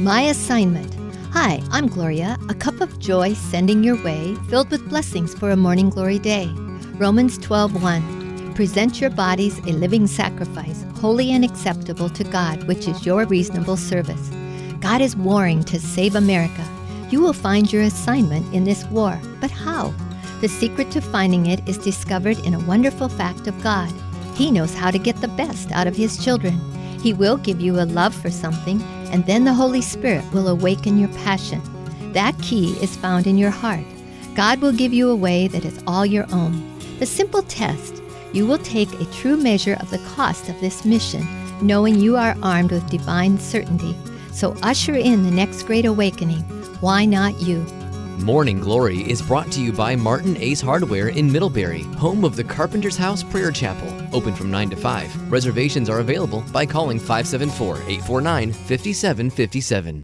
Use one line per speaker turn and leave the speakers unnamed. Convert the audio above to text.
My assignment. Hi, I'm Gloria, a cup of joy sending your way, filled with blessings for a morning glory day. Romans 12:1. Present your bodies a living sacrifice, holy and acceptable to God, which is your reasonable service. God is warring to save America. You will find your assignment in this war. But how? The secret to finding it is discovered in a wonderful fact of God. He knows how to get the best out of His children. He will give you a love for something, and then the Holy Spirit will awaken your passion. That key is found in your heart. God will give you a way that is all your own. The simple test you will take a true measure of the cost of this mission, knowing you are armed with divine certainty. So usher in the next great awakening. Why not you?
Morning Glory is brought to you by Martin Ace Hardware in Middlebury, home of the Carpenter's House Prayer Chapel, open from 9 to 5. Reservations are available by calling 574 849 5757.